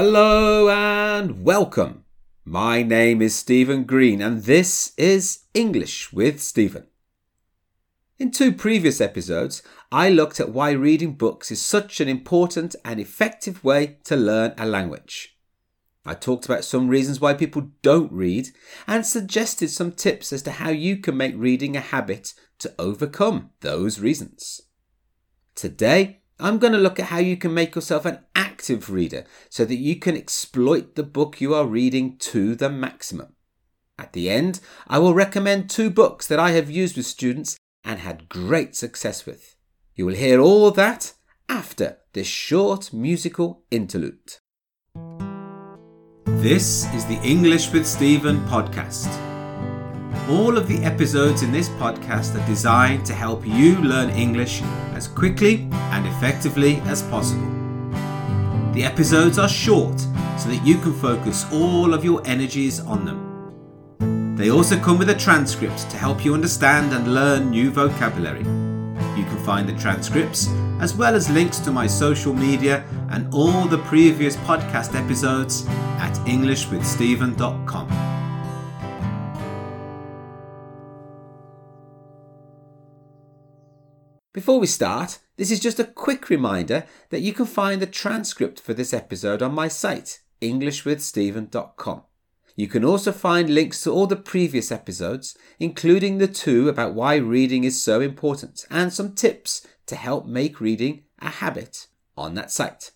Hello and welcome. My name is Stephen Green and this is English with Stephen. In two previous episodes, I looked at why reading books is such an important and effective way to learn a language. I talked about some reasons why people don't read and suggested some tips as to how you can make reading a habit to overcome those reasons. Today, I'm going to look at how you can make yourself an active reader so that you can exploit the book you are reading to the maximum. At the end, I will recommend two books that I have used with students and had great success with. You will hear all that after this short musical interlude. This is the English with Stephen podcast. All of the episodes in this podcast are designed to help you learn English as quickly and effectively as possible. The episodes are short so that you can focus all of your energies on them. They also come with a transcript to help you understand and learn new vocabulary. You can find the transcripts as well as links to my social media and all the previous podcast episodes at EnglishWithStephen.com. Before we start, this is just a quick reminder that you can find the transcript for this episode on my site, EnglishWithStephen.com. You can also find links to all the previous episodes, including the two about why reading is so important and some tips to help make reading a habit on that site.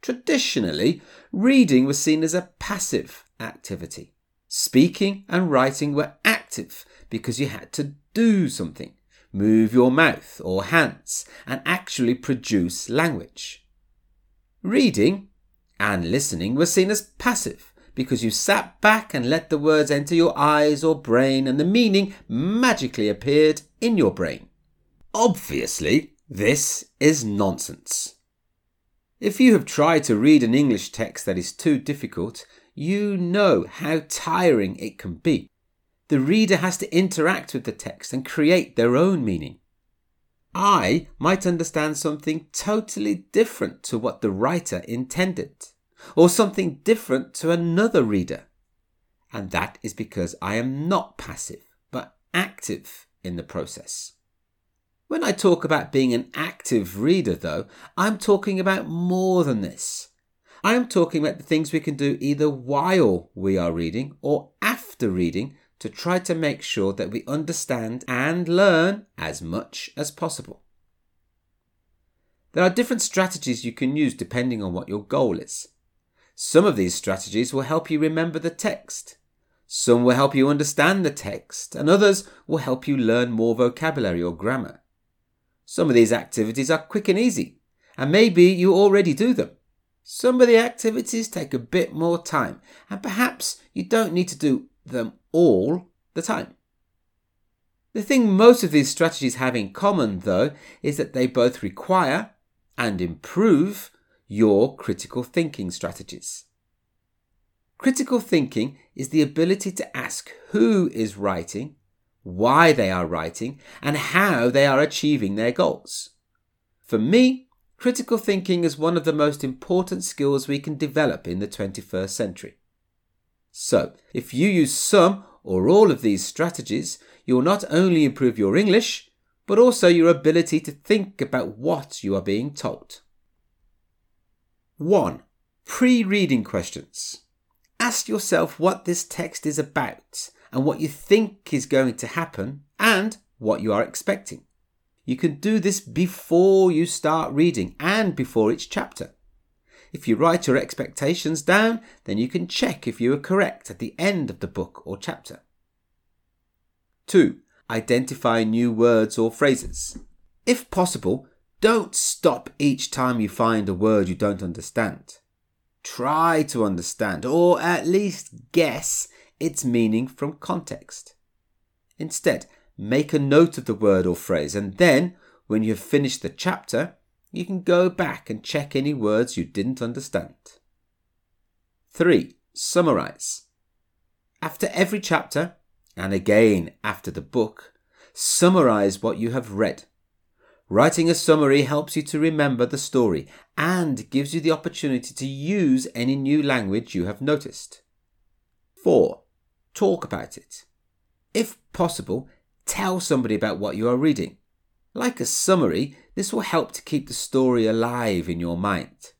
Traditionally, reading was seen as a passive activity. Speaking and writing were active because you had to do something, move your mouth or hands, and actually produce language. Reading and listening were seen as passive because you sat back and let the words enter your eyes or brain and the meaning magically appeared in your brain. Obviously, this is nonsense. If you have tried to read an English text that is too difficult, you know how tiring it can be. The reader has to interact with the text and create their own meaning. I might understand something totally different to what the writer intended, or something different to another reader. And that is because I am not passive, but active in the process. When I talk about being an active reader, though, I'm talking about more than this. I am talking about the things we can do either while we are reading or after reading to try to make sure that we understand and learn as much as possible. There are different strategies you can use depending on what your goal is. Some of these strategies will help you remember the text. Some will help you understand the text, and others will help you learn more vocabulary or grammar. Some of these activities are quick and easy, and maybe you already do them. Some of the activities take a bit more time, and perhaps you don't need to do them all the time. The thing most of these strategies have in common, though, is that they both require and improve your critical thinking strategies. Critical thinking is the ability to ask who is writing why they are writing, and how they are achieving their goals. For me, critical thinking is one of the most important skills we can develop in the 21st century. So, if you use some or all of these strategies, you'll not only improve your English, but also your ability to think about what you are being told. 1. Pre reading questions. Ask yourself what this text is about and what you think is going to happen and what you are expecting. You can do this before you start reading and before each chapter. If you write your expectations down, then you can check if you are correct at the end of the book or chapter. 2. Identify new words or phrases. If possible, don't stop each time you find a word you don't understand. Try to understand, or at least guess its meaning from context. Instead, make a note of the word or phrase, and then, when you have finished the chapter, you can go back and check any words you didn't understand. 3. Summarize. After every chapter, and again after the book, summarize what you have read. Writing a summary helps you to remember the story and gives you the opportunity to use any new language you have noticed. 4. Talk about it. If possible, tell somebody about what you are reading. Like a summary, this will help to keep the story alive in your mind.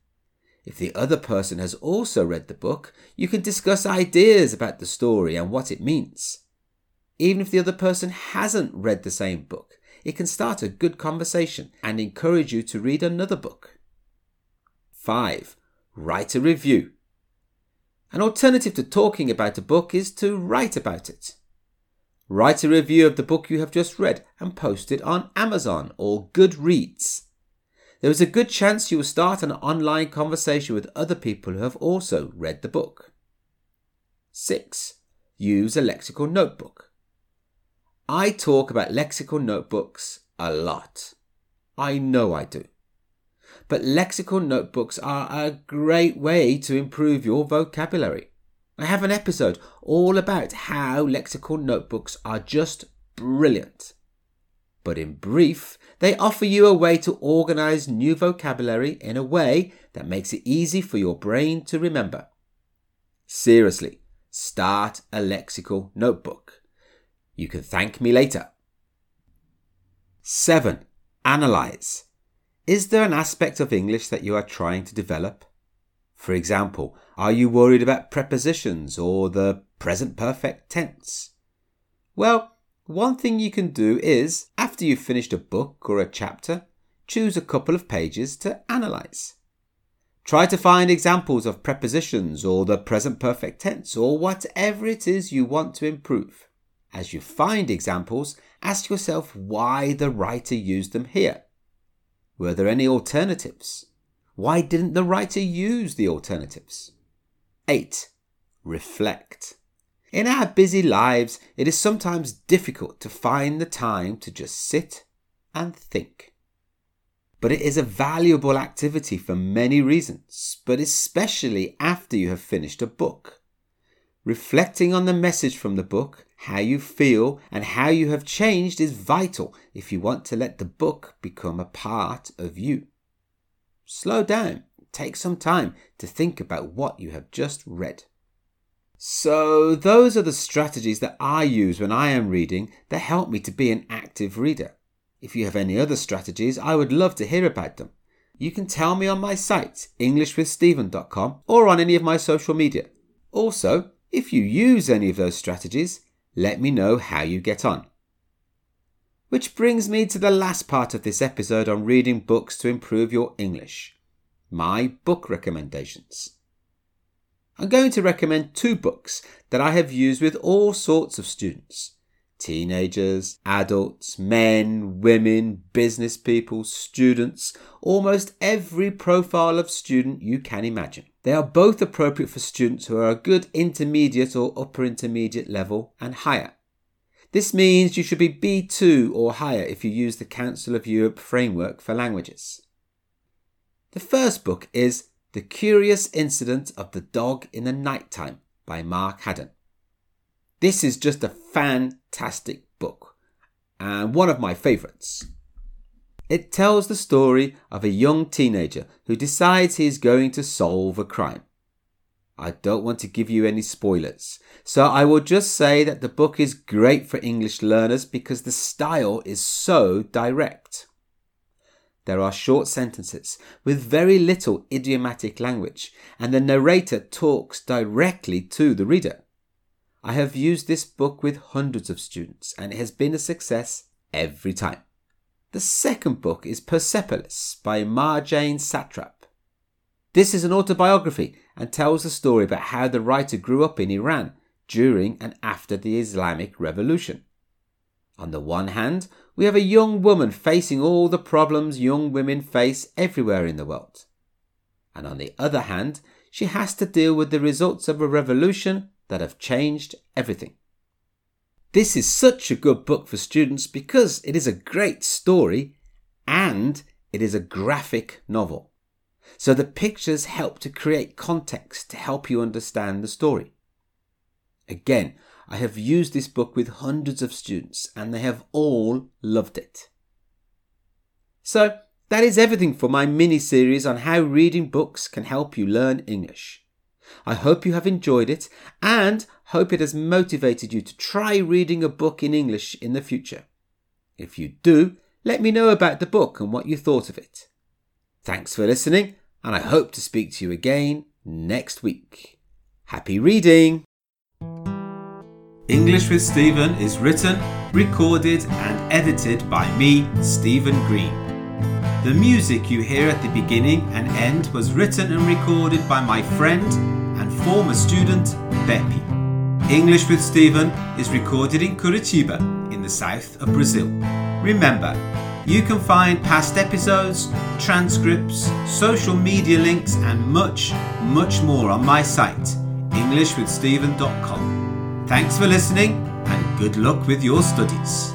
If the other person has also read the book, you can discuss ideas about the story and what it means. Even if the other person hasn't read the same book, it can start a good conversation and encourage you to read another book. 5. Write a review. An alternative to talking about a book is to write about it. Write a review of the book you have just read and post it on Amazon or Goodreads. There is a good chance you will start an online conversation with other people who have also read the book. 6. Use a lexical notebook. I talk about lexical notebooks a lot. I know I do. But lexical notebooks are a great way to improve your vocabulary. I have an episode all about how lexical notebooks are just brilliant. But in brief, they offer you a way to organize new vocabulary in a way that makes it easy for your brain to remember. Seriously, start a lexical notebook. You can thank me later. 7. Analyze. Is there an aspect of English that you are trying to develop? For example, are you worried about prepositions or the present perfect tense? Well, one thing you can do is, after you've finished a book or a chapter, choose a couple of pages to analyze. Try to find examples of prepositions or the present perfect tense or whatever it is you want to improve. As you find examples, ask yourself why the writer used them here. Were there any alternatives? Why didn't the writer use the alternatives? 8. Reflect. In our busy lives, it is sometimes difficult to find the time to just sit and think. But it is a valuable activity for many reasons, but especially after you have finished a book. Reflecting on the message from the book, how you feel, and how you have changed is vital if you want to let the book become a part of you. Slow down, take some time to think about what you have just read. So, those are the strategies that I use when I am reading that help me to be an active reader. If you have any other strategies, I would love to hear about them. You can tell me on my site, EnglishWithStephen.com, or on any of my social media. Also, if you use any of those strategies, let me know how you get on. Which brings me to the last part of this episode on reading books to improve your English my book recommendations. I'm going to recommend two books that I have used with all sorts of students teenagers, adults, men, women, business people, students, almost every profile of student you can imagine. They are both appropriate for students who are a good intermediate or upper intermediate level and higher. This means you should be B2 or higher if you use the Council of Europe framework for languages. The first book is The Curious Incident of the Dog in the Night Time by Mark Haddon. This is just a fantastic book and one of my favourites. It tells the story of a young teenager who decides he is going to solve a crime. I don't want to give you any spoilers, so I will just say that the book is great for English learners because the style is so direct. There are short sentences with very little idiomatic language, and the narrator talks directly to the reader. I have used this book with hundreds of students and it has been a success every time. The second book is Persepolis by Marjane Satrapi. This is an autobiography and tells the story about how the writer grew up in Iran during and after the Islamic Revolution. On the one hand, we have a young woman facing all the problems young women face everywhere in the world. And on the other hand, she has to deal with the results of a revolution that have changed everything. This is such a good book for students because it is a great story and it is a graphic novel. So the pictures help to create context to help you understand the story. Again, I have used this book with hundreds of students and they have all loved it. So, that is everything for my mini series on how reading books can help you learn English. I hope you have enjoyed it and hope it has motivated you to try reading a book in English in the future. If you do, let me know about the book and what you thought of it. Thanks for listening, and I hope to speak to you again next week. Happy reading! English with Stephen is written, recorded, and edited by me, Stephen Green. The music you hear at the beginning and end was written and recorded by my friend and former student, Bepi. English with Stephen is recorded in Curitiba, in the south of Brazil. Remember, you can find past episodes, transcripts, social media links, and much, much more on my site, englishwithstephen.com. Thanks for listening and good luck with your studies.